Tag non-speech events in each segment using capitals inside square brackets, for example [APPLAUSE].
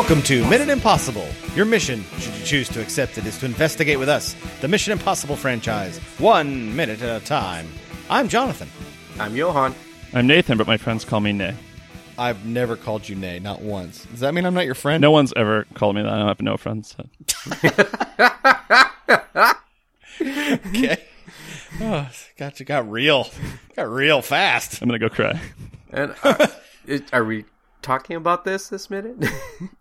Welcome to Minute Impossible. Your mission, should you choose to accept it, is to investigate with us the Mission Impossible franchise, one minute at a time. I'm Jonathan. I'm Johan. I'm Nathan, but my friends call me Nay. I've never called you Nay, not once. Does that mean I'm not your friend? No one's ever called me that. I don't have no friends. [LAUGHS] Okay. Oh, got you got real. Got real fast. I'm gonna go cry. And uh, [LAUGHS] it- are we talking about this this minute?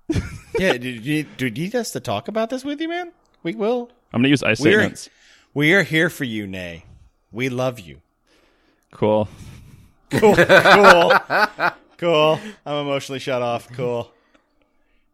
[LAUGHS] Yeah, do you, do you need us to talk about this with you, man? We will. I'm gonna use ice We're, we are here for you, Nay. We love you. Cool. Cool. cool. cool. I'm emotionally shut off. Cool.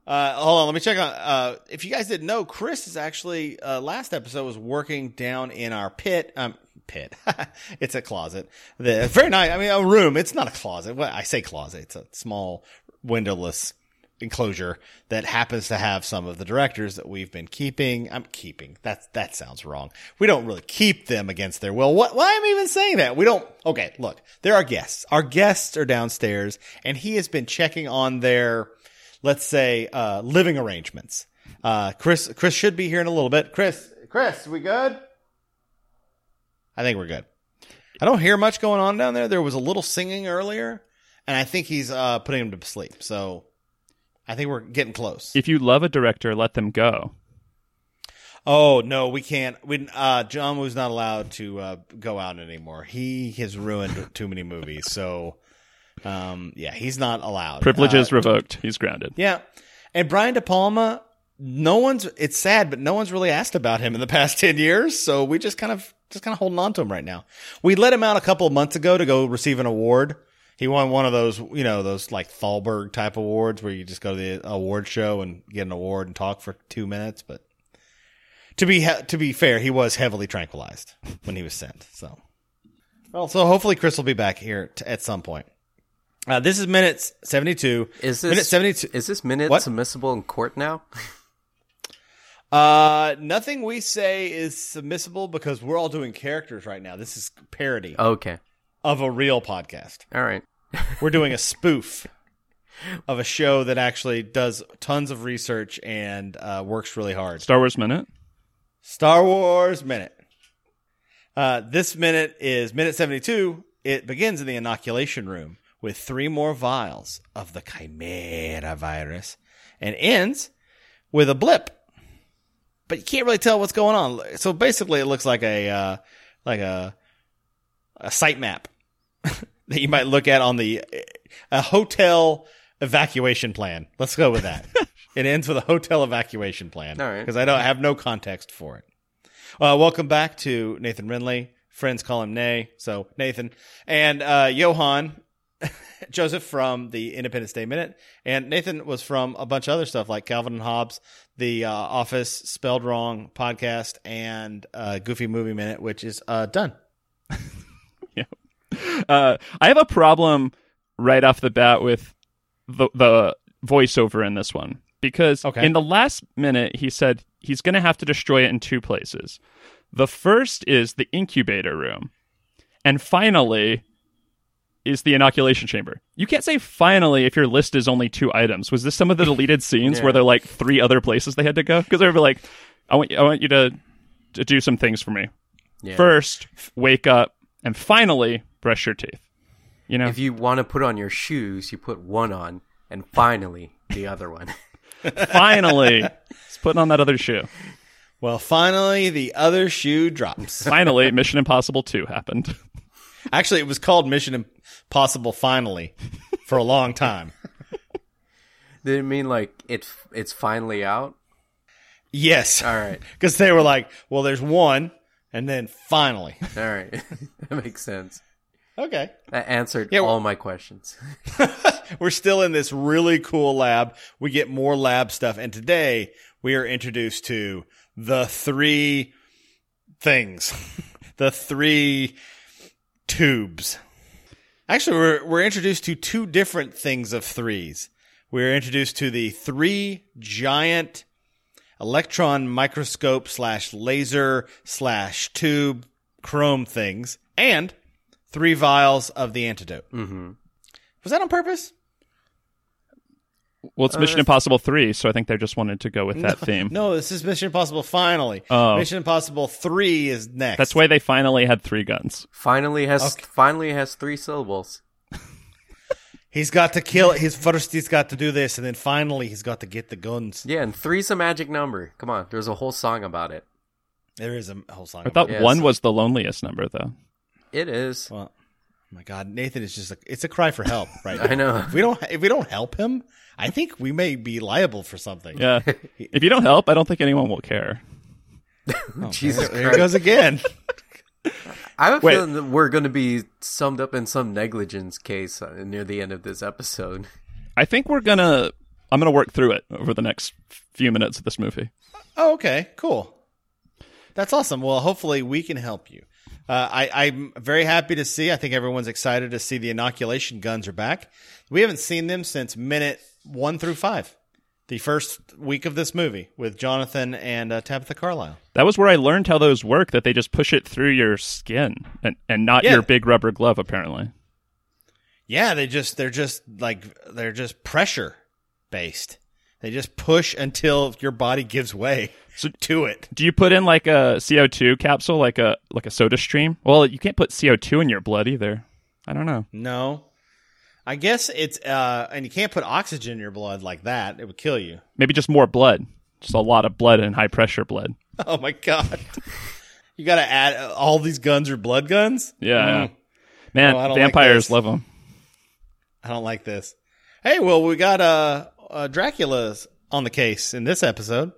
Uh, hold on, let me check on. Uh, if you guys didn't know, Chris is actually uh, last episode was working down in our pit. Um, pit. [LAUGHS] it's a closet. The very nice. I mean, a room. It's not a closet. Well, I say closet. It's a small windowless enclosure that happens to have some of the directors that we've been keeping. I'm keeping. That's that sounds wrong. We don't really keep them against their will. What? Why am I even saying that? We don't. Okay, look. There are guests. Our guests are downstairs, and he has been checking on their, let's say, uh, living arrangements. Uh, Chris. Chris should be here in a little bit. Chris. Chris, we good? I think we're good. I don't hear much going on down there. There was a little singing earlier, and I think he's uh, putting him to sleep. So I think we're getting close. If you love a director, let them go. Oh no, we can't. We uh, John was not allowed to uh, go out anymore. He has ruined too many movies. So, um, yeah, he's not allowed. Privileges Uh, revoked. He's grounded. yeah, and Brian De Palma. No one's. It's sad, but no one's really asked about him in the past [LAUGHS] ten years. So we just kind of just kind of holding on to him right now. We let him out a couple of months ago to go receive an award. He won one of those, you know, those like Thalberg type awards where you just go to the award show and get an award and talk for two minutes. But to be to be fair, he was heavily tranquilized when he was sent. So, well, so hopefully Chris will be back here t- at some point. Uh, this is minutes seventy two. Is this minute seventy two? Is this minute What? submissible in court now? [LAUGHS] Uh, nothing we say is submissible because we're all doing characters right now. This is parody Okay. of a real podcast. All right. [LAUGHS] We're doing a spoof [LAUGHS] of a show that actually does tons of research and uh, works really hard. Star Wars minute. Star Wars Minute. Uh, this minute is minute 72. It begins in the inoculation room with three more vials of the Chimera virus and ends with a blip. But you can't really tell what's going on. So basically, it looks like a uh, like a a site map [LAUGHS] that you might look at on the a hotel evacuation plan. Let's go with that. [LAUGHS] it ends with a hotel evacuation plan. All right. Because I don't have no context for it. Uh, welcome back to Nathan Renley. Friends call him Nay. So Nathan and uh, Johan Joseph from the Independence Day Minute, and Nathan was from a bunch of other stuff like Calvin and Hobbes, the uh, Office Spelled Wrong podcast, and uh, Goofy Movie Minute, which is uh, done. [LAUGHS] Uh, I have a problem right off the bat with the the voiceover in this one because Okay. in the last minute he said he's going to have to destroy it in two places. The first is the incubator room, and finally is the inoculation chamber. You can't say finally if your list is only two items. Was this some of the deleted scenes where Yeah. they're like three other places they had to go? Because they were like, I want I want you to to do some things for me. Yeah. First, wake up, and finally, brush your teeth. You know, If you want to put on your shoes, you put one on, and finally the other one. [LAUGHS] finally, it's putting on that other shoe. Well, finally, the other shoe drops. Finally, Mission Impossible 2 happened. Actually, it was called Mission Impossible Finally for a long time. [LAUGHS] Did it mean like it? It's finally out? Yes. All right. [LAUGHS] Because they were like, well, there's one, and then finally. All right. [LAUGHS] that makes sense. Okay. That answered Yeah, all my questions. We're still in this really cool lab. We get more lab stuff. And today we are introduced to the three things, the three tubes. Actually, we're, we're introduced to two different things of threes. We're introduced to the three giant electron microscope slash laser slash tube chrome things and three vials of the antidote. hmm Was that on purpose? Well, it's uh, Mission Impossible 3, so I think they just wanted to go with [LAUGHS] that theme. No, this is Mission Impossible. Finally, Oh. Mission Impossible Three is next. That's why they finally had three guns. Finally has finally has three syllables. [LAUGHS] he's got to kill. His first, he's got to do this, and then finally, he's got to get the guns. Yeah, and three's a magic number. Come on, there's a whole song about it. There is a whole song. I thought Yes. one was the loneliest number, though. It is. Well, oh my God, Nathan is just a, it's a cry for help [LAUGHS] right now. I know. If we don't if we don't help him, I think we may be liable for something. Yeah. if you don't help, I don't think anyone will care. Jesus There it Christ. goes again. [LAUGHS] I have a Wait. feeling that we're going to be summed up in some negligence case uh, near the end of this episode. I think we're gonna. I'm gonna work through it over the next few minutes of this movie. Oh, okay, cool. That's awesome. Well, hopefully we can help you. Uh, I, I'm very happy to see. I think everyone's excited to see the inoculation guns are back. We haven't seen them since minute one through five, the first week of this movie with Jonathan and uh, Tabitha Carlisle. That was where I learned how those work. That they just push it through your skin and and not Yeah. your big rubber glove. Apparently. Yeah, they just they're just like they're just pressure based. They just push until your body gives way [LAUGHS] So- to it. Do you put in like a CO2 capsule, like a like a soda stream? Well, you can't put CO2 in your blood either. I don't know. No. I guess it's uh and you can't put oxygen in your blood like that. It would kill you. Maybe just more blood. Just a lot of blood and high pressure blood. [LAUGHS] Oh my god. you got to add uh, all these guns are blood guns? Yeah. Man, Oh, I don't like vampires love them. I don't like this. Hey, well, we got uh, uh Dracula's on the case in this episode.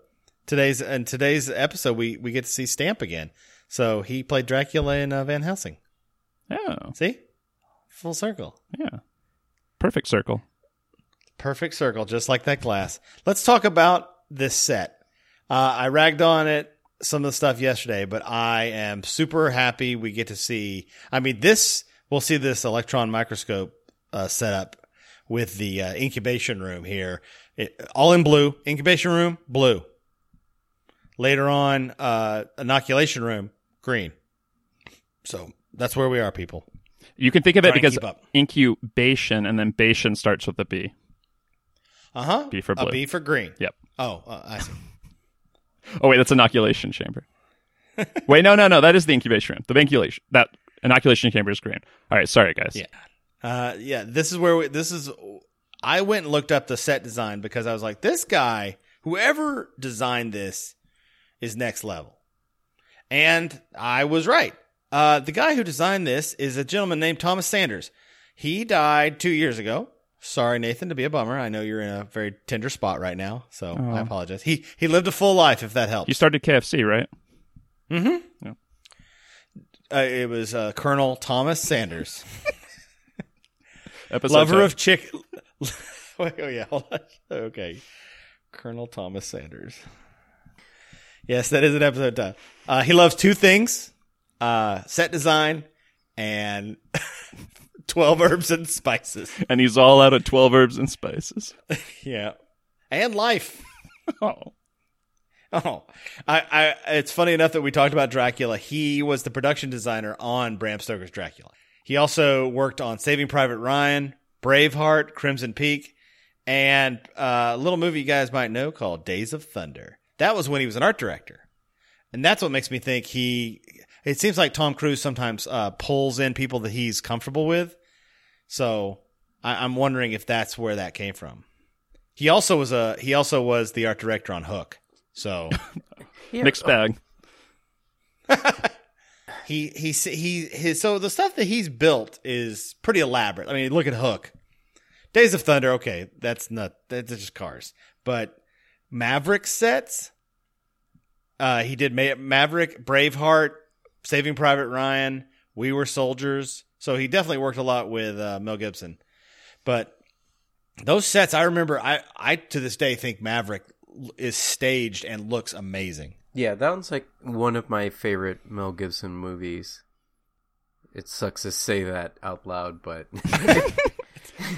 Today's in today's episode we we get to see Stamp again. So he played Dracula in uh, Van Helsing. Yeah. See? Full circle. Yeah. Perfect circle. Perfect circle, just like that glass. Let's talk about this set. Uh, I ragged on it some of the stuff yesterday, but I am super happy we get to see. I mean, this we'll see this electron microscope uh, setup with the uh, incubation room here, it, all in blue. Incubation room, blue. Later on, uh, inoculation room, green. So that's where we are, people. You can think of it because incubation and then bation starts with a B. Uh huh. B for A blue. B for green. Yep. Oh, uh, I see. [LAUGHS] Oh wait, that's inoculation chamber. wait, no, no, no. That is the incubation room. The inoculation that inoculation chamber is green. All right, sorry guys. Yeah. Uh, yeah, this is where we, this is. I went and looked up the set design because I was like, this guy, whoever designed this, is next level, and I was right. Uh, the guy who designed this is a gentleman named Thomas Sanders. He died two years ago. Sorry, Nathan, to be a bummer. I know you're in a very tender spot right now, so I apologize. He he lived a full life, if that helps. You started KFC, right? Mm-hmm. Yeah. Uh, it was uh, Colonel Thomas Sanders. [LAUGHS] Episode lover title. of chick. [LAUGHS] Wait, oh yeah, hold on. [LAUGHS] Okay, Colonel Thomas Sanders. Yes, that is an episode title. Uh, he loves two things: uh, set design and [LAUGHS] twelve herbs and spices. and he's all out of twelve herbs and spices. Yeah, and life. Oh, Oh, I, I, it's funny enough that we talked about Dracula. He was the production designer on Bram Stoker's Dracula. He also worked on Saving Private Ryan, Braveheart, Crimson Peak, and uh, a little movie you guys might know called Days of Thunder. That was when he was an art director. And that's what makes me think he, it seems like Tom Cruise sometimes uh, pulls in people that he's comfortable with. So I, I'm wondering if that's where that came from. He also was a, he also was the art director on Hook. So [LAUGHS] mixed bag. [LAUGHS] he he he his so the stuff that he's built is pretty elaborate. I mean, look at Hook, Days of Thunder. Okay, that's not that's just cars, but Maverick sets. Uh, he did Ma- Maverick, Braveheart, Saving Private Ryan. We Were Soldiers. So he definitely worked a lot with uh, Mel Gibson. But those sets, I remember. I I to this day think Maverick is staged and looks amazing. Yeah, that one's like one of my favorite Mel Gibson movies. It sucks to say that out loud, but [LAUGHS]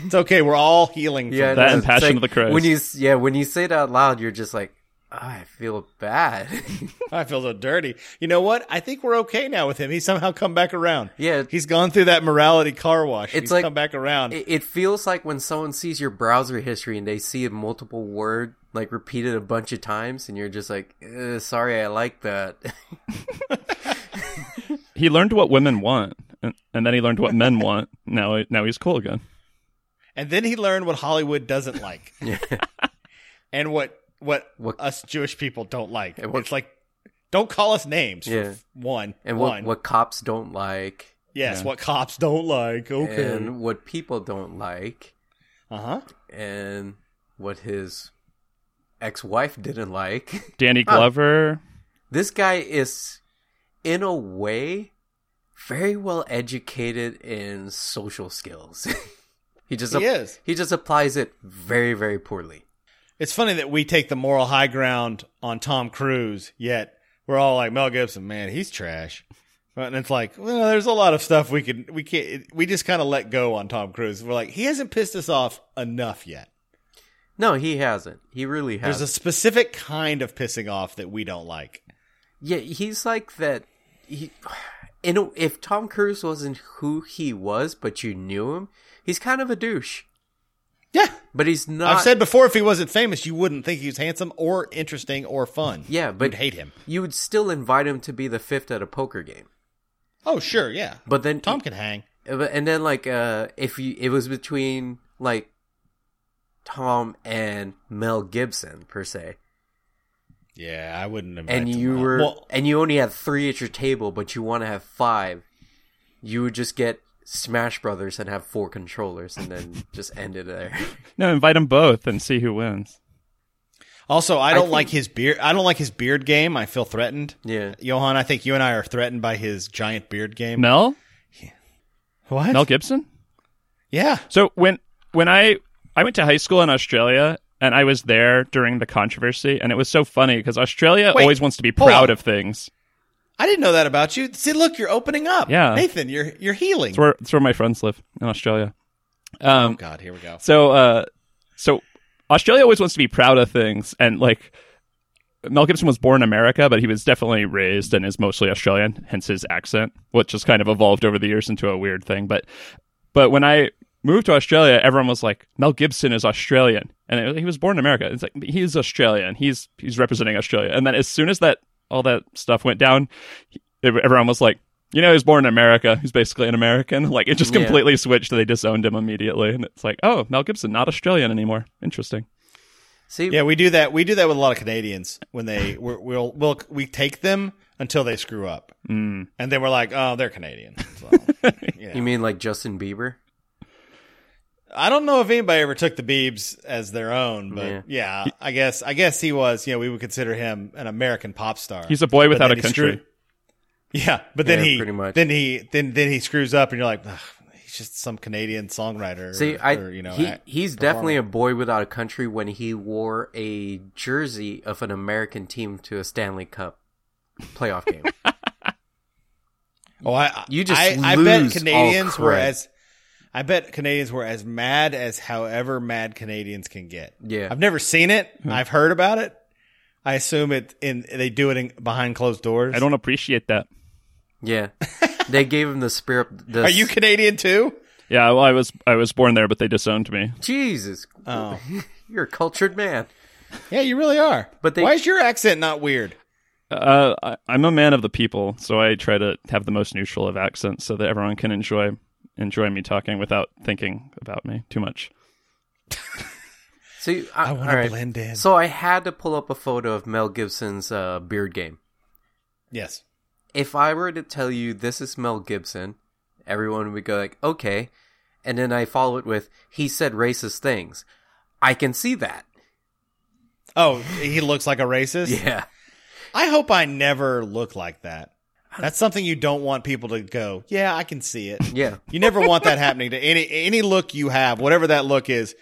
It's okay. We're all healing. From yeah, That no, and Passion like of the Christ. When you yeah, when you say it out loud, you're just like, I feel bad. [LAUGHS] I feel so dirty. You know what? I think we're okay now with him. He's somehow come back around. yeah, He's gone through that morality car wash. It's He's like- come back around. it, it feels like when someone sees your browser history and they see a multiple word like repeated a bunch of times, and you're just like, "Uh, "Sorry, I like that." [LAUGHS] [LAUGHS] He learned what women want, and, and then he learned what men want. Now, now he's cool again. and then he learned what Hollywood doesn't like yeah. and what what, What- us Jewish people don't like. And what- it's like don't call us names. for Yeah. one and one. what what cops don't like, yes, Yeah. what cops don't like. Okay. and what people don't like, Uh huh. and what his ex-wife didn't like. [LAUGHS] Danny Glover. This guy is, in a way, very well educated in social skills. [LAUGHS] he just He is. he just applies it very very poorly. It's funny that we take the moral high ground on Tom Cruise, yet we're all like Mel Gibson. Man, he's trash. And it's like, well, there's a lot of stuff we could, we can't, we just kind of let go on Tom Cruise. We're like, he hasn't pissed us off enough yet. No, he hasn't. He really has There's a specific kind of pissing off that we don't like. Yeah, he's like that. He, know, if Tom Cruise wasn't who he was, but you knew him, he's kind of a douche. Yeah. But he's not. I've said before, if he wasn't famous, you wouldn't think he was handsome or interesting or fun. Yeah, but You'd hate him. you would still invite him to be the fifth at a poker game. Oh, sure. Yeah. But then Tom can hang. and then like uh, if you it was between like Tom and Mel Gibson per se, Yeah, I wouldn't invite and you were Well, and you only had three at your table, but you want to have five, you would just get Smash Brothers and have four controllers, and then just end it there. [LAUGHS] No, invite them both and see who wins. also, I don't think- like his beard. I don't like his beard game. I feel threatened. yeah, Johan, I think you and I are threatened by his giant beard game. Mel? What? Mel Gibson? Yeah. So when when I I went to high school in Australia and I was there during the controversy and it was so funny because Australia Wait, always wants to be proud of things. I didn't know that about you. See, look, you're opening up. Yeah. Nathan, you're you're healing. It's where it's where my friends live in Australia. oh Um God, here we go. so uh so Australia always wants to be proud of things and like Mel Gibson was born in America, but he was definitely raised and is mostly Australian, hence his accent, which has kind of evolved over the years into a weird thing. But but when I moved to Australia, everyone was like, Mel Gibson is Australian, and it- he was born in America. It's like he's Australian. He's he's representing Australia. And then as soon as that all that stuff went down, everyone was like, you know, he was born in America. He's basically an American. [LAUGHS] Like it just Yeah. completely switched. They disowned him immediately, and it's like, oh, Mel Gibson, not Australian anymore. Interesting. see, Yeah, we do that. We do that with a lot of Canadians when they [LAUGHS] we're, we'll we'll we take them until they screw up, Mm. and then we're like, oh, they're Canadian. So, [LAUGHS] yeah. you mean like Justin Bieber? I don't know if anybody ever took the Beebs as their own, but Yeah. yeah, I guess I guess he was. You know, we would consider him an American pop star. He's a boy But without a country. screwed- yeah, but then Yeah, he pretty much. then he then then he screws up, and you're like, he's just some Canadian songwriter. See, or, I or, you know, he act- he's definitely a boy without a country when he wore a jersey of an American team to a Stanley Cup playoff game. [LAUGHS] Oh, I You just I, I bet lose all Canadians were as I bet Canadians were as mad as however mad Canadians can get. Yeah. I've never seen it. I've heard about it. I assume it in they do it in, behind closed doors. I don't appreciate that. yeah, [LAUGHS] they gave him the spirit. The Are you Canadian too? Yeah, well, I was I was born there, but they disowned me. Jesus? Oh, [LAUGHS] You're a cultured man. yeah, you really are. But they- why is your accent not weird? Uh, I, I'm a man of the people, so I try to have the most neutral of accents so that everyone can enjoy enjoy me talking without thinking about me too much. [LAUGHS] See, I, I want all to blend in. So I had to pull up a photo of Mel Gibson's uh, beard game. yes. If I were to tell you this is Mel Gibson, everyone would go like, "Okay," and then I follow it with, "He said racist things." I can see that. Oh, he looks like a racist. [LAUGHS] Yeah. I hope I never look like that. That's something you don't want people to go. Yeah, I can see it. Yeah. You never want that happening to any any look you have, whatever that look is.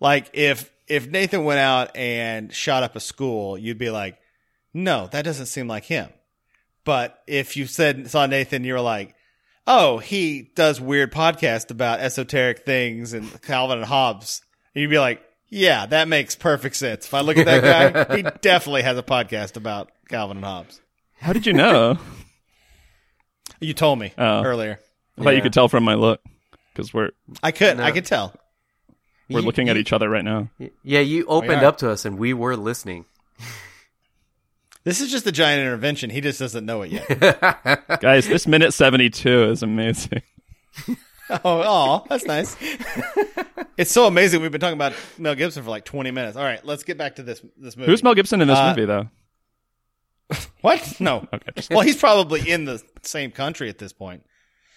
Like if if Nathan went out and shot up a school, you'd be like, "No, that doesn't seem like him." But if you said saw Nathan, you were like, "Oh, he does weird podcasts about esoteric things and Calvin and Hobbes," and you'd be like, Yeah, that makes perfect sense. If I look at that guy, he [LAUGHS] definitely has a podcast about Calvin and Hobbes. How did you know? You told me Oh. earlier. I thought you Yeah. could tell from my look because we're I could. No. I could tell. we're You- looking at you- each other right now. Yeah, you opened are. up to us and we were listening. [LAUGHS] This is just a giant intervention. He just doesn't know it yet. [LAUGHS] Guys, this minute 72 is amazing. [LAUGHS] oh, aw, that's nice. it's so amazing. We've been talking about Mel Gibson for like 20 minutes. All right, let's get back to this this movie. Who's Mel Gibson in this Uh, movie, though? [LAUGHS] What? No. [LAUGHS] Okay, Well, he's probably in the same country at this point.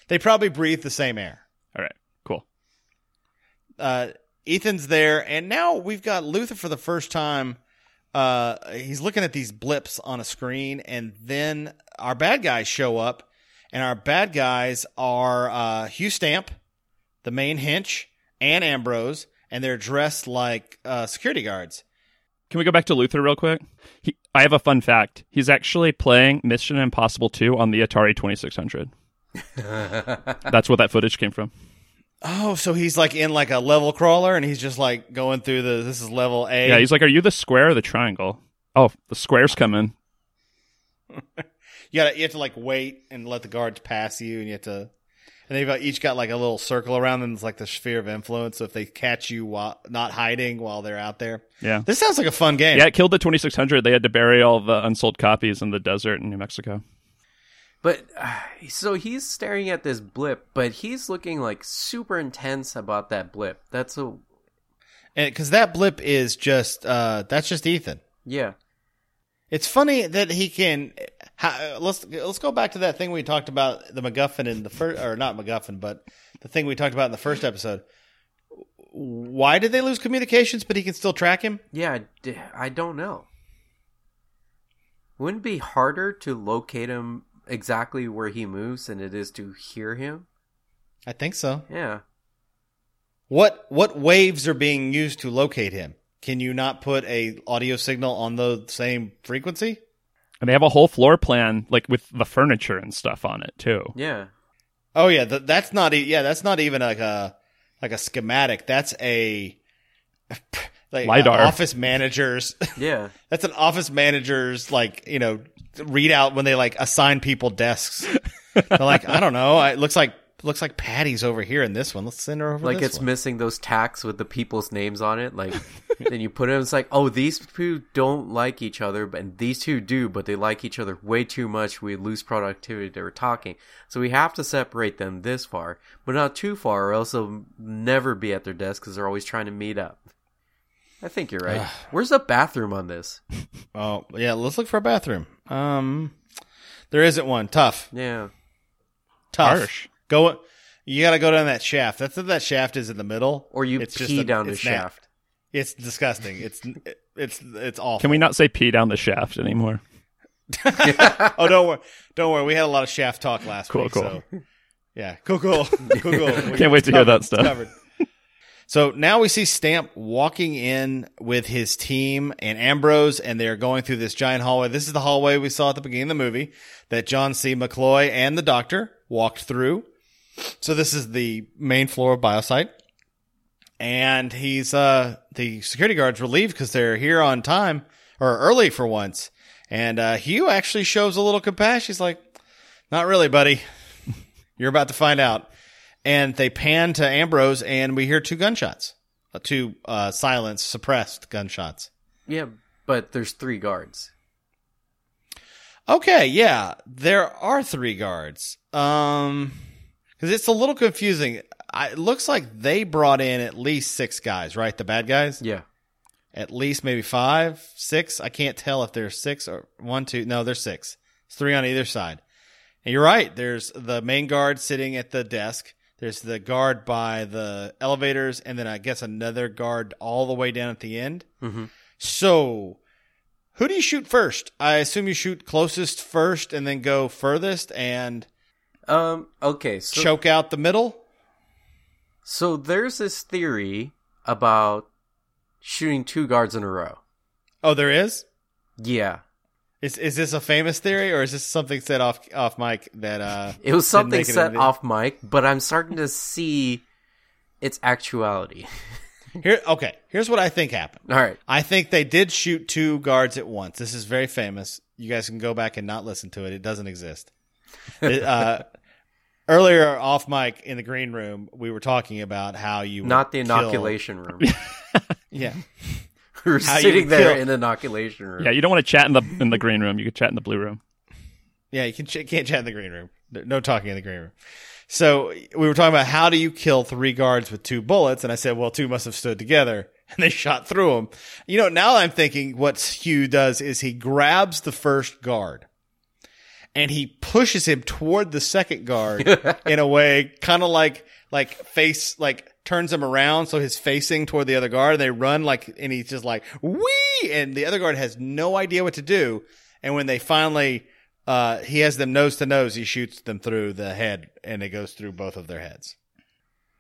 They probably breathe the same air. all right, cool. uh, Ethan's there, and now we've got Luther for the first time. Uh, he's looking at these blips on a screen, and then our bad guys show up, and our bad guys are uh, Hugh Stamp, the main hench, and Ambrose, and they're dressed like uh, security guards. Can we go back to Luther real quick? He, I have a fun fact. He's actually playing Mission Impossible 2 on the Atari 2600. [LAUGHS] That's where that footage came from. Oh, so he's like in like a level crawler, and he's just like going through the. This is level A. Yeah, he's like, "Are you the square or the triangle?" Oh, the square's coming. [LAUGHS] you got to you have to like wait and let the guards pass you, and you have to. And they've each got like a little circle around them. It's like the sphere of influence. So if they catch you while not hiding while they're out there, Yeah. this sounds like a fun game. Yeah, it killed the 2600. They had to bury all the unsold copies in the desert in New Mexico. But uh, [SIGHS] so he's staring at this blip, but he's looking like super intense about that blip. That's a because that blip is just uh that's just Ethan. yeah. It's funny that he can. How, uh, let's let's go back to that thing we talked about the MacGuffin in the first, or not MacGuffin, but the thing we talked about in the first episode. Why did they lose communications, but he can still track him? Yeah, I don't know. Wouldn't it be harder to locate him exactly where he moves than it is to hear him? I think so. Yeah. What what waves are being used to locate him? Can you not put a audio signal on the same frequency? And they have a whole floor plan, like with the furniture and stuff on it too. Yeah. Oh yeah, th- that's not e- yeah, that's not even like a like a schematic. That's a [LAUGHS] like LiDAR. office managers. [LAUGHS] Yeah. that's an office manager's like you know readout when they like assign people desks. They're like, I don't know. It looks like looks like Patty's over here in this one. Let's send her over. like this it's one. missing those tacks with the people's names on it. Like [LAUGHS] then you put it, it's like, oh, these two don't like each other, but and these two do, but they like each other way too much. We lose productivity. They were talking, so we have to separate them this far, but not too far, or else they'll never be at their desk because they're always trying to meet up. I think you're right. [SIGHS] Where's the bathroom on this? Oh yeah, let's look for a bathroom. Um, there isn't one. Tough. Yeah. Tough. Harsh. Go. You got to go down that shaft. That's what that shaft is in the middle. Or you It's just pee a- down the shaft. It's disgusting. It's it's it's awful. Can we not say pee down the shaft anymore? [LAUGHS] oh, don't worry. Don't worry. We had a lot of shaft talk last Cool, week. cool. So. Yeah, cool, cool, [LAUGHS] cool, cool. Can't wait to hear that stuff. covered. So now we see Stamp walking in with his team and Ambrose, and they're going through this giant hallway. This is the hallway we saw at the beginning of the movie that John C. McCloy and the Doctor walked through. So this is the main floor of Biocyte, and he's uh the security guards relieved because they're here on time or early for once. And uh, Hugh actually shows a little compassion. He's like, "Not really, buddy. [LAUGHS] You're about to find out." And they pan to Ambrose, and we hear two gunshots, uh, two uh, silenced, suppressed gunshots. Yeah, but there's three guards. Okay, yeah, there are three guards. Um, because it's a little confusing. I, it looks like they brought in at least six guys, right? The bad guys. Yeah. At least maybe five, six. I can't tell if there's six or one, two. No, there's six. It's three on either side. And you're right. There's the main guard sitting at the desk. There's the guard by the elevators, and then I guess another guard all the way down at the end. Mm-hmm. So, who do you shoot first? I assume you shoot closest first, and then go furthest and Um. Okay. So choke out the middle. So there's this theory about shooting two guards in a row. Oh, there is. Yeah. Is is this a famous theory, or is this something said off off mic that uh? [LAUGHS] It was something set off mic, but I'm starting to see its actuality. [LAUGHS] Here, okay. Here's what I think happened. All right. I think they did shoot two guards at once. This is very famous. You guys can go back and not listen to it. It doesn't exist. It, uh, earlier off mic in the green room, we were talking about how you Not the kill- inoculation room. [LAUGHS] Yeah, [LAUGHS] [LAUGHS] we were How sitting there kill- in the inoculation room. Yeah, you don't want to chat in the in the green room. You could chat in the blue room. yeah. You can ch- can't chat in the green room. No talking in the green room. So we were talking about how do you kill three guards with two bullets, and I said, well, two must have stood together, and they shot through them. You know, now I'm thinking what Hugh does is he grabs the first guard. And he pushes him toward the second guard [LAUGHS] in a way kind of like like face like turns him around so he's facing toward the other guard and they run like and he's just like wee! And the other guard has no idea what to do. And when they finally uh he has them nose to nose he shoots them through the head and it goes through both of their heads.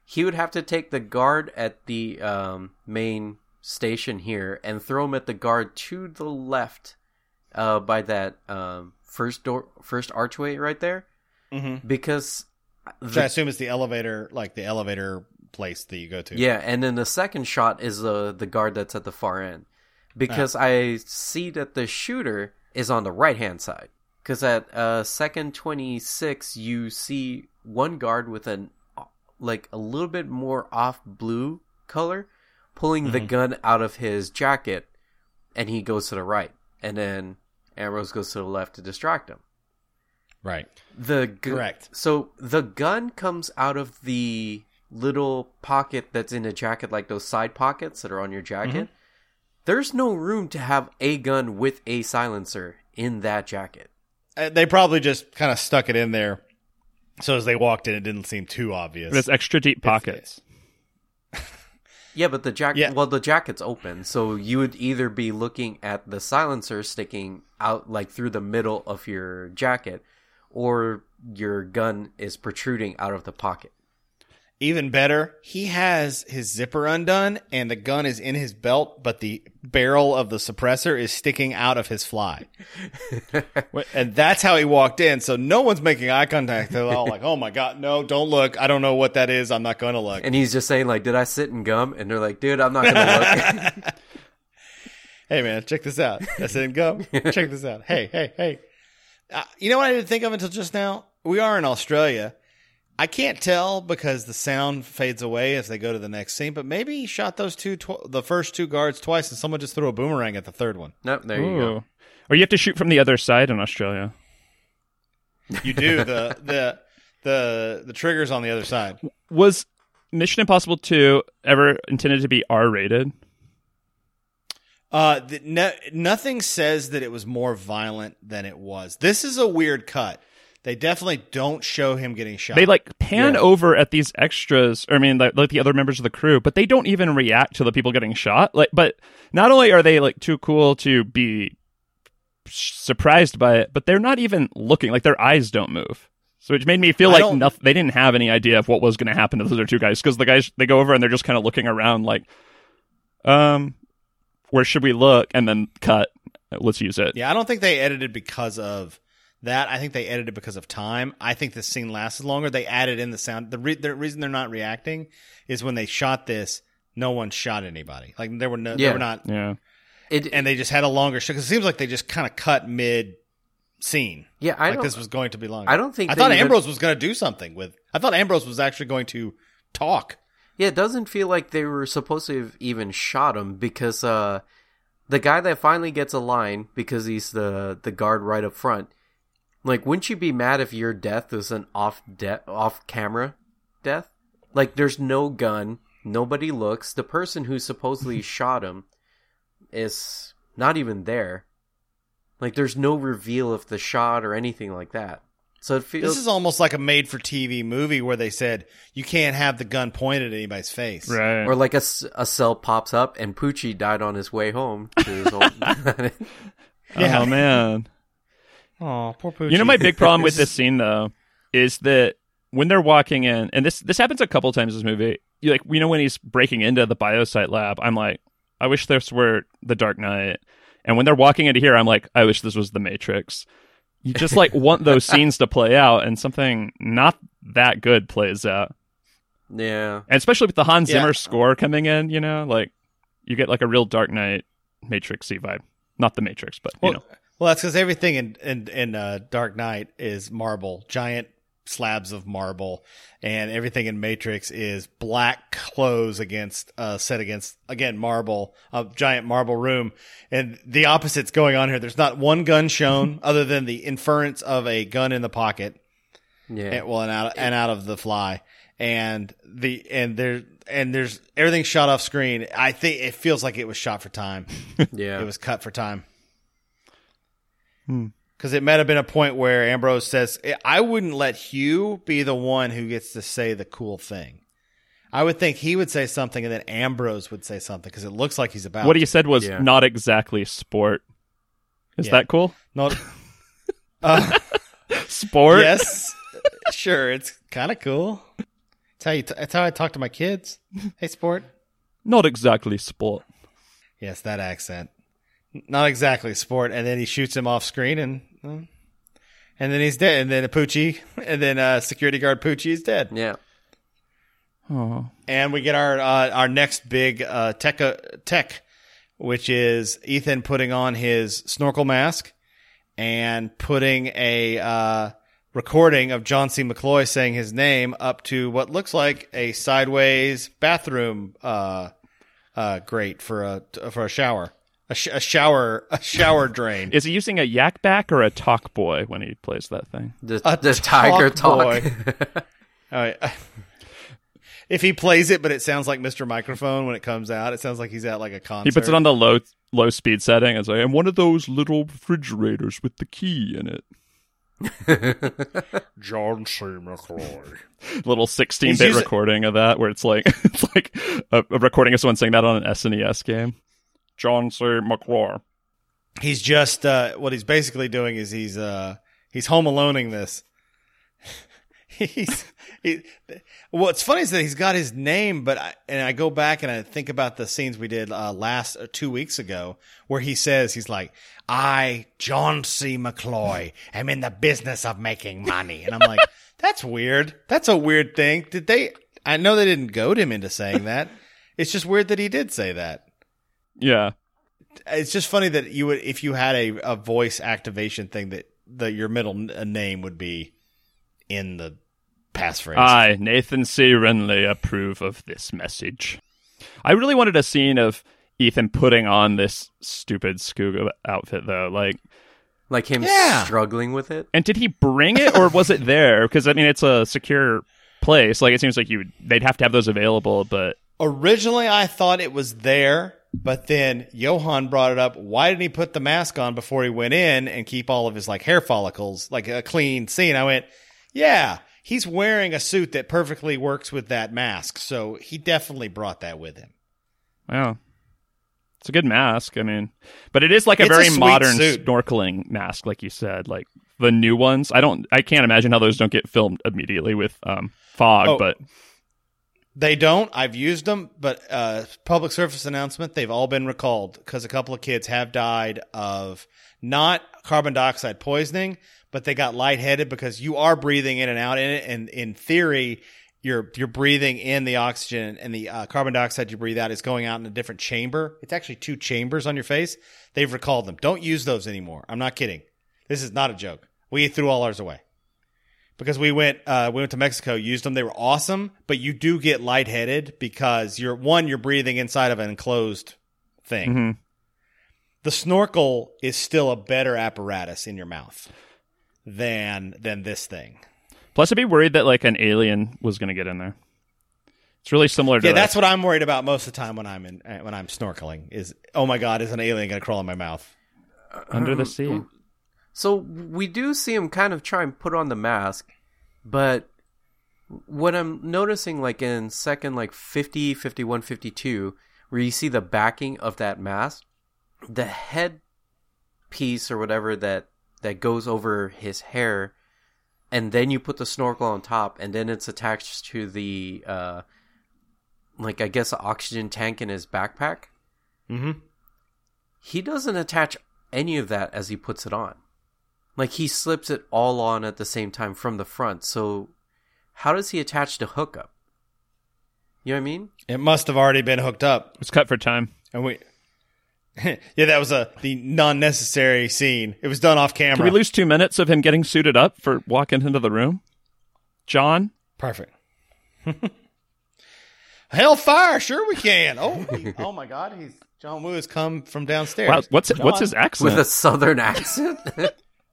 He would have to take the guard at the um, main station here and throw him at the guard to the left uh, by that um, first door, first archway right there, mm-hmm. because the i assume it's the elevator like the elevator place that you go to. Yeah, and then the second shot is the the guard that's at the far end, because I see that the shooter is on the right hand side. Because at uh, second twenty six, you see one guard with an like a little bit more off blue color, pulling the gun out of his jacket, and he goes to the right, and then Ambrose goes to the left to distract him. right The gu- Correct. So the gun comes out of the little pocket that's in a jacket, like those side pockets that are on your jacket. There's no room to have a gun with a silencer in that jacket. Uh, they probably just kind of stuck it in there so as they walked in it didn't seem too obvious There's extra deep pockets. Yeah, but the jacket. Yeah. Well, the jacket's open, so you would either be looking at the silencer sticking out like through the middle of your jacket, or your gun is protruding out of the pocket. Even better, he has his zipper undone and the gun is in his belt, but the barrel of the suppressor is sticking out of his fly. [LAUGHS] and that's how he walked in. So no one's making eye contact. They're all like, [LAUGHS] oh my God, no, don't look. I don't know what that is. I'm not going to look. And he's just saying like, "Did I sit in gum?" And they're like, "Dude, I'm not gonna look." [LAUGHS] hey man, check this out. That's in gum. check this out. Hey, hey, hey. Uh, you know what I didn't think of until just now? We are in Australia. I can't tell because the sound fades away as they go to the next scene. But maybe he shot those two, tw- the first two guards twice, and someone just threw a boomerang at the third one. nope, there you go. Or you have to shoot from the other side in Australia. You do the the the the triggers on the other side. Was Mission Impossible 2 ever intended to be R rated? Uh, the, no, nothing says that it was more violent than it was. This is a weird cut. They definitely don't show him getting shot. They like pan Yeah. over at these extras, or I mean, like, like the other members of the crew, but they don't even react to the people getting shot. Like, but not only are they like too cool to be surprised by it, but they're not even looking. Like their eyes don't move. So it made me feel like nothing. They didn't have any idea of what was going to happen to those other two guys because the guys they go over and they're just kind of looking around, like, um, where should we look? And then cut. Let's use it. Yeah, I don't think they edited because of that. I think they edited because of time. I think the scene lasted longer. They added in the sound. The, re- the reason they're not reacting is when they shot this, no one shot anybody. Like there were no, they were not, Yeah. It, and they just had a longer shot. Because it seems like they just kind of cut mid scene. yeah, I like don't. this was going to be long. I don't think I thought even- Ambrose was going to do something with. I thought Ambrose was actually going to talk. Yeah, it doesn't feel like they were supposed to have even shot him because uh, the guy that finally gets a line because he's the the guard right up front. Like, wouldn't you be mad if your death was an off de- off camera death? Like, there's no gun, nobody looks. The person who supposedly [LAUGHS] shot him is not even there. Like, there's no reveal of the shot or anything like that. So it feels This is almost like a made-for-TV movie where they said you can't have the gun pointed at anybody's face. Right. Or like a, a cell pops up and Poochie died on his way home to his home. [LAUGHS] Yeah. Oh man. Oh, poor Poochie. You know my big problem with this [LAUGHS] scene though is that when they're walking in, and this this happens a couple times in this movie. You like you know when he's breaking into the Biocyte lab, I'm like, I wish this were the Dark Knight. And when they're walking into here, I'm like, I wish this was the Matrix. You just like [LAUGHS] want those scenes to play out, and something not that good plays out. Yeah. and especially with the Hans Yeah. Zimmer score coming in, you know, like you get like a real Dark Knight Matrixy vibe. Not the Matrix, but you Well, know. Well, that's because everything in in, in uh, Dark Knight is marble, giant slabs of marble, and everything in Matrix is black clothes against uh, set against again marble, a giant marble room, and the opposite's going on here. There's not one gun shown [LAUGHS] other than the inference of a gun in the pocket. Yeah. and, well and out and out of the fly and the and there and there's everything shot off screen i think it feels like it was shot for time [LAUGHS] yeah. it was cut for time Hmm. because it might have been a point where ambrose says i wouldn't let hugh be the one who gets to say the cool thing i would think he would say something and then ambrose would say something because it looks like he's about What to. he said was Yeah. not exactly sport. Is Yeah. that cool? not [LAUGHS] uh, Sport? yes sure it's kind of cool that's how you t- that's how i talk to my kids hey sport Not exactly sport. Yes, that accent. Not exactly sport. And then he shoots him off screen, and uh, and then he's dead. And then a Poochie, [LAUGHS] and then uh, security guard Poochie is dead. yeah. Oh. And we get our uh, our next big uh, tech uh, tech, which is Ethan putting on his snorkel mask and putting a uh, recording of John C. McCloy saying his name up to what looks like a sideways bathroom uh, uh, grate for a for a shower, a, sh- a shower a shower [LAUGHS] drain. Is he using a Yak Bak or a talk boy when he plays that thing? The, A the tiger talk talk. boy. [LAUGHS] All right. [LAUGHS] If he plays it, but it sounds like Mr. Microphone when it comes out, it sounds like he's at like a concert. He puts it on the low low speed setting. It's like, and one of those little refrigerators with the key in it. John C. McCloy. Little 16 bit using- recording of that where it's like it's like a, a recording of someone saying that on an SNES game. John C. McClure. He's just uh, what he's basically doing is he's uh, he's home aloneing this. [LAUGHS] he's he, what's funny is that he's got his name, but I, and I go back and I think about the scenes we did uh, last uh, two weeks ago where he says he's like, "I, John C. McCloy, am in the business of making money," and I'm like, [LAUGHS] "That's weird. That's a weird thing." Did they? I know they didn't goad him into saying that. It's just weird that he did say that Yeah. it's just funny that you would if you had a, a voice activation thing that the your middle n- uh, name would be in the passphrase. I, Nathan C. Renly, approve of this message. I really wanted a scene of Ethan putting on this stupid Scooga outfit, though. Like, like him Yeah. struggling with it. and did he bring it or was it there? Because I mean, it's a secure place. Like, it seems like you they'd have to have those available. But Originally, I thought it was there, but then Johan brought it up. Why didn't he put the mask on before he went in and keep all of his like hair follicles like a clean scene? I went, yeah, he's wearing a suit that perfectly works with that mask, so he definitely brought that with him. wow, it's a good mask. I mean, but it is like a It's very sweet modern suit. snorkeling mask, like you said. Like the new ones, I don't, I can't imagine how those don't get filmed immediately with um, fog. Oh. But They don't. I've used them, but uh, public service announcement, they've all been recalled because a couple of kids have died of not carbon dioxide poisoning, but they got lightheaded because you are breathing in and out in it. And in theory, you're you're breathing in the oxygen and the uh, carbon dioxide you breathe out is going out in a different chamber. It's actually two chambers on your face. They've recalled them. Don't use those anymore. I'm not kidding. This is not a joke. We threw all ours away because we went uh, we went to Mexico, used them. They were awesome, but you do get lightheaded because you're one you're breathing inside of an enclosed thing. Mhm. The snorkel is still a better apparatus in your mouth than than this thing. plus, I'd be worried that like an alien was going to get in there. It's really similar to Yeah, that. that's what I'm worried about most of the time when I'm in uh, when I'm snorkeling. Is oh my god, is an alien going to crawl in my mouth? under the sea. So we do see him kind of try and put on the mask, but what I'm noticing like in second like 50, 51, 52, where you see the backing of that mask, the head piece or whatever that that goes over his hair and then you put the snorkel on top and then it's attached to the uh like I guess oxygen tank in his backpack. Mm-hmm. he doesn't attach any of that as he puts it on. Like he slips it all on at the same time from the front. So how does he attach the hookup? You know what I mean? It must have already been hooked up, It's cut for time. and we. [LAUGHS] yeah, that was a the non-necessary scene. It was done off camera. Can we lose two minutes of him getting suited up for walking into the room? John? Perfect. [LAUGHS] Hellfire, sure we can. Oh, [LAUGHS] oh my God, he's John Woo has come from downstairs. Wow, what's what's his accent? With a southern accent.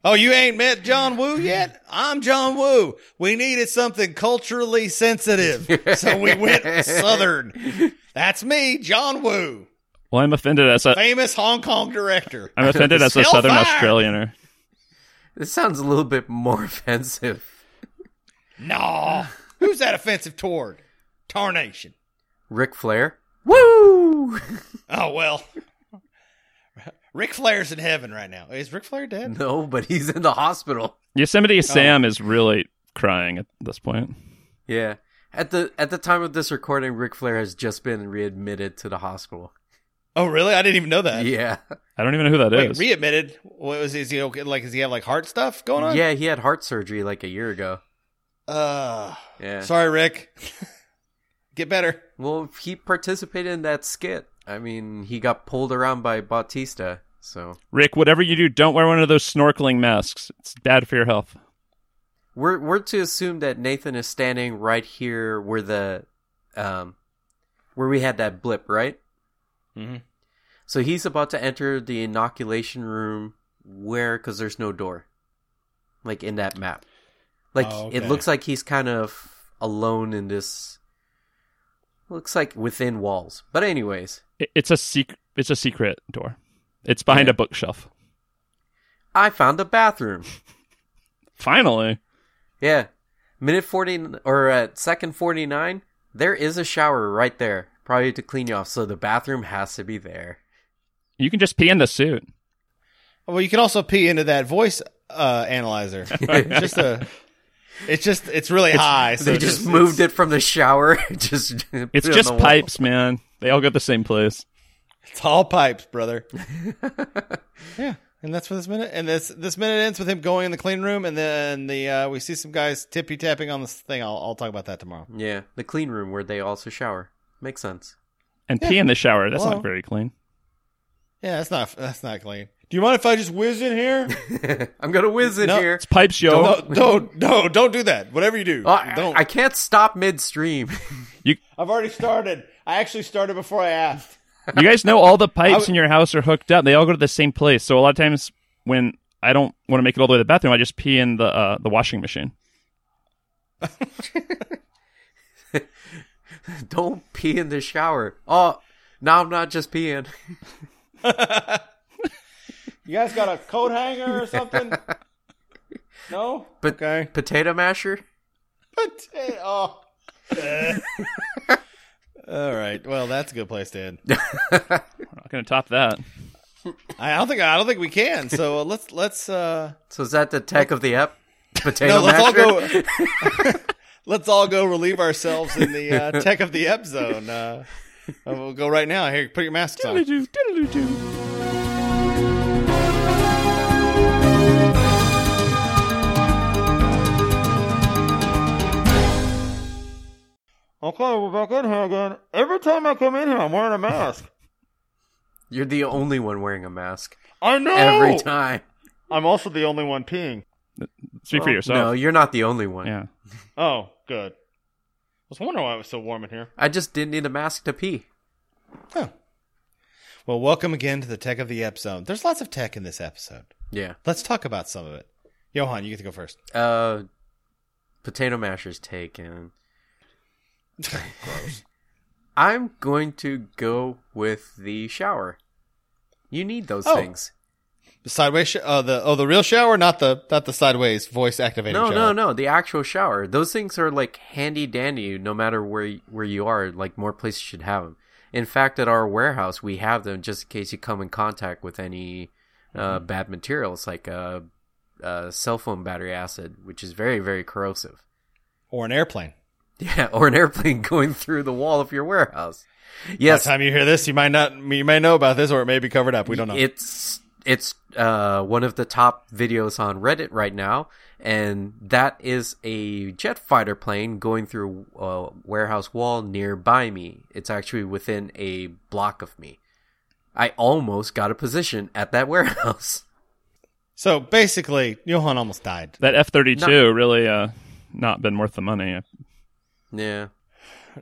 Oh, you ain't met John Woo yet? I'm John Woo. We needed something culturally sensitive, so we went Southern. That's me, John Woo, well, I'm offended as a famous Hong Kong director. I'm offended as a Southern Hellfire! Australianer. this sounds a little bit more offensive. No, who's that offensive toward? Tarnation. Ric Flair. Woo! Oh well. Ric Flair's in heaven right now. Is Ric Flair dead? No, but he's in the hospital. Yosemite Sam is really crying at this point. Yeah. At the at the time of this recording, Ric Flair has just been readmitted to the hospital. Oh really? I didn't even know that. Yeah. I don't even know who that Wait, is. readmitted. What was is he okay? Like, does he have like heart stuff going on? Yeah, he had heart surgery like a year ago. Uh, Yeah. sorry, Rick. [LAUGHS] Get better. Well, he participated in that skit. I mean, he got pulled around by Bautista. So Rick, whatever you do, don't wear one of those snorkeling masks. It's bad for your health. we're we're to assume that Nathan is standing right here where the um where we had that blip, right? Mhm. So he's about to enter the inoculation room where cuz there's no door. Like in that map. Like Oh, it looks like he's kind of alone in this looks like within walls. But anyways, It's a secret. It's a secret door. It's behind a bookshelf. I found a bathroom. [LAUGHS] Finally, Yeah. Minute 40 or at second 49, there is a shower right there, probably to clean you off. So the bathroom has to be there. you can just pee in the suit. Well, you can also pee into that voice uh, analyzer. [LAUGHS] It's just a. It's just it's really high. So they it's just moved it from the shower. [LAUGHS] just It's just the wall. pipes, man. They all go to the same place. It's all pipes, brother. [LAUGHS] yeah, and that's for this minute. And this this minute ends with him going in the clean room, and then the uh, we see some guys tippy tapping on this thing. I'll I'll talk about that tomorrow. Yeah, the clean room where they also shower. Makes sense. And pee in the shower. That's Hello. not very clean. Yeah, that's not that's not clean. Do you mind if I just whiz in here? [LAUGHS] I'm gonna whiz in No. here. It's pipes, yo. no, no, no, don't do that. Whatever you do, I, don't. I can't stop midstream. you, [LAUGHS] I've already started. I actually started before I asked. You guys know all the pipes I- in your house are hooked up. They all go to the same place. So a lot of times when I don't want to make it all the way to the bathroom, I just pee in the uh, the washing machine. [LAUGHS] Don't pee in the shower. Oh, now I'm not just peeing. [LAUGHS] You guys got a coat hanger or something? No. But Okay. potato masher. Potato. Oh. [LAUGHS] All right. Well, that's a good place to end. [LAUGHS] I'm not going to top that. I don't think I don't think we can. So uh, let's let's uh So is that the tech of the app? Potato no, let's all go. [LAUGHS] let's all go relieve ourselves in the uh, tech of the ep zone. Uh, uh, we'll go right now. Here, put your masks on. Okay, we're back in here again. Every time I come in here, I'm wearing a mask. [LAUGHS] You're the only one wearing a mask I know. every time. I'm also the only one peeing. Speak for yourself. No, you're not the only one. Yeah. [LAUGHS] Oh, good. I was wondering why it was so warm in here. I just didn't need a mask to pee. Huh. Well, welcome again to the Tech of the Ep Zone. There's lots of tech in this episode. Yeah. Let's talk about some of it. Johan, you get to go first. Uh, potato masher's taken. [LAUGHS] I'm going to go with the shower. You need those Oh. things. The sideways, sh- uh, the oh, the real shower, not the not the sideways voice activated No, shower. no, no. The actual shower. Those things are like handy dandy. No matter where where you are, like more places should have them. In fact, at our warehouse, we have them just in case you come in contact with any uh, bad materials, like a, uh, cell phone battery acid, which is very, very corrosive. Or an airplane. Yeah, [LAUGHS] or an airplane going through the wall of your warehouse. By Yes, the time you hear this, you might not, you may know about this, or it may be covered up. We don't know. It's it's uh, one of the top videos on Reddit right now, and that is a jet fighter plane going through a warehouse wall nearby me. It's actually within a block of me. I almost got a position at that [LAUGHS] warehouse. So basically, Johan almost died. That F thirty two really uh not been worth the money. Yeah.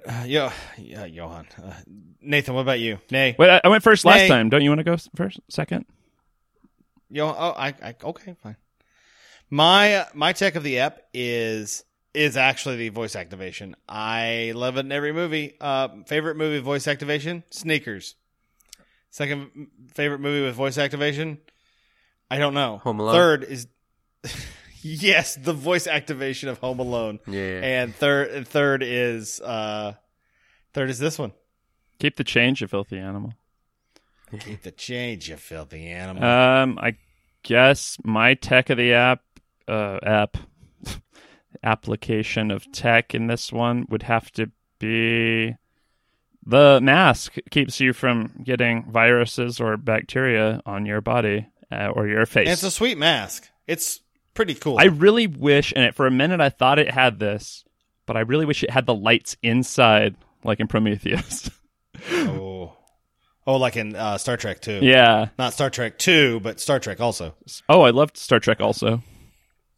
Uh, [SIGHS] yo, yeah, Johan. Uh, Nathan, what about you? Nay. Wait, I, I went first last Nay. time. Don't you want to go first, second? Johan. Oh, I, I. Okay, fine. My uh, my tech of the ep is is actually the voice activation. I love it in every movie. Uh, favorite movie voice activation: Sneakers. Second favorite movie with voice activation: I don't know. Home Alone. Third is [LAUGHS] yes, the voice activation of Home Alone. Yeah. And third, and third is uh, third is this one. Keep the change, you filthy animal. Keep the change, you filthy animal. Um, I guess my tech of the app, uh, app [LAUGHS] application of tech in this one would have to be the mask keeps you from getting viruses or bacteria on your body uh, or your face. And it's a sweet mask. It's pretty cool. I really wish, and it, for a minute I thought it had this, but I really wish it had the lights inside, like in Prometheus. [LAUGHS] oh, oh, like in uh, Star Trek Two. yeah. not Star Trek Two, but Star Trek also. Oh, I loved Star Trek also. [LAUGHS]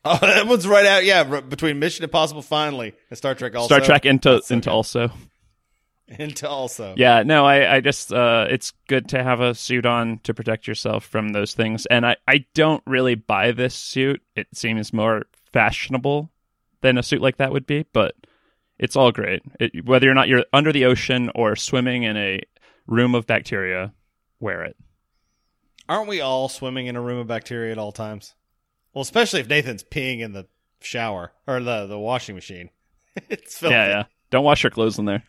Oh, that one's right out. Yeah, between Mission Impossible finally and Star Trek also. Star Trek into so into good. also. [LAUGHS] into also. Yeah, no, I, I just uh, it's good to have a suit on to protect yourself from those things. And I, I don't really buy this suit. It seems more fashionable than a suit like that would be, but it's all great. It, whether or not you're under the ocean or swimming in a room of bacteria, wear it. Aren't we all swimming in a room of bacteria at all times? Well, especially if Nathan's peeing in the shower or the the washing machine. [LAUGHS] it's filthy. Yeah, yeah. Don't wash your clothes in there.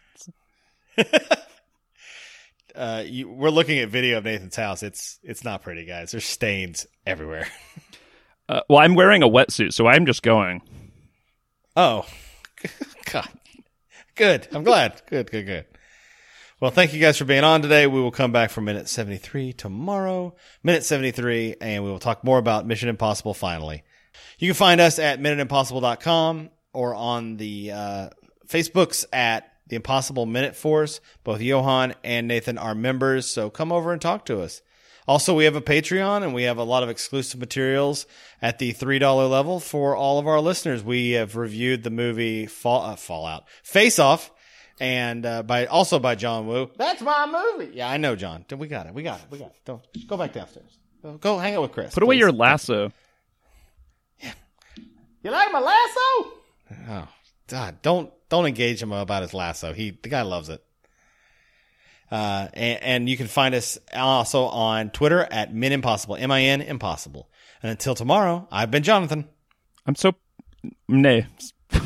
[LAUGHS] Uh, you, we're looking at video of Nathan's house. It's it's not pretty, guys. There's stains everywhere. [LAUGHS] Uh, well, I'm wearing a wetsuit, so I'm just going. Oh, [LAUGHS] God. Good. I'm glad. Good, good, good. Well, thank you guys for being on today. We will come back for minute 73 tomorrow, minute 73, and we will talk more about Mission Impossible finally. You can find us at minuteimpossible.com or on the uh, Facebooks at the Impossible Minute Force. Both Johan and Nathan are members, so come over and talk to us. Also, we have a Patreon and we have a lot of exclusive materials at the $3 level for all of our listeners. We have reviewed the movie Fall, uh, Fallout, Face Off, and uh, by also by John Woo. That's my movie. Yeah, I know, John. We got it. We got it. We got it. Don't go back downstairs. Go, go hang out with Chris. Put away your lasso. Yeah. You like my lasso? Oh, God! Don't don't engage him about his lasso. He the guy loves it. Uh, and, and you can find us also on Twitter at Min Impossible, M I N Impossible. And until tomorrow, I've been Jonathan. I'm so nay. [LAUGHS]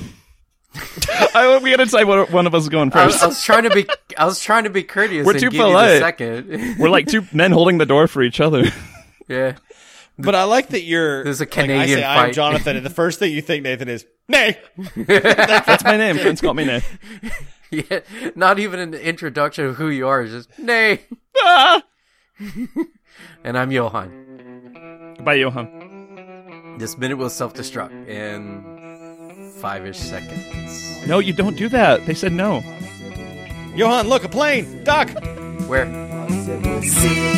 I, we gotta decide what one of us is going I was, first. I was trying to be I was trying to be courteous We're and too give you polite. the second. We're like two men holding the door for each other. [LAUGHS] yeah. [LAUGHS] But I like that you're. There's a Canadian like, I Canadian say I'm fight. Jonathan, and the first thing you think, Nathan, is nay. [LAUGHS] That's my name. Friends call me Nay. [LAUGHS] Yeah. Not even an introduction of who you are, it's just nay. Ah! And I'm Johan. Bye, Johan. This minute will self destruct in five ish seconds. No, you don't do that. They said no. Johan, look, a plane. Doc. Where? See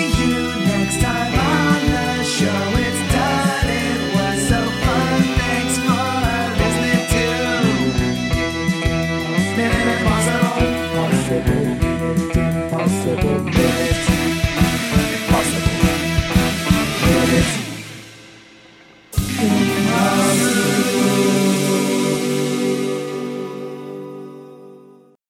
love.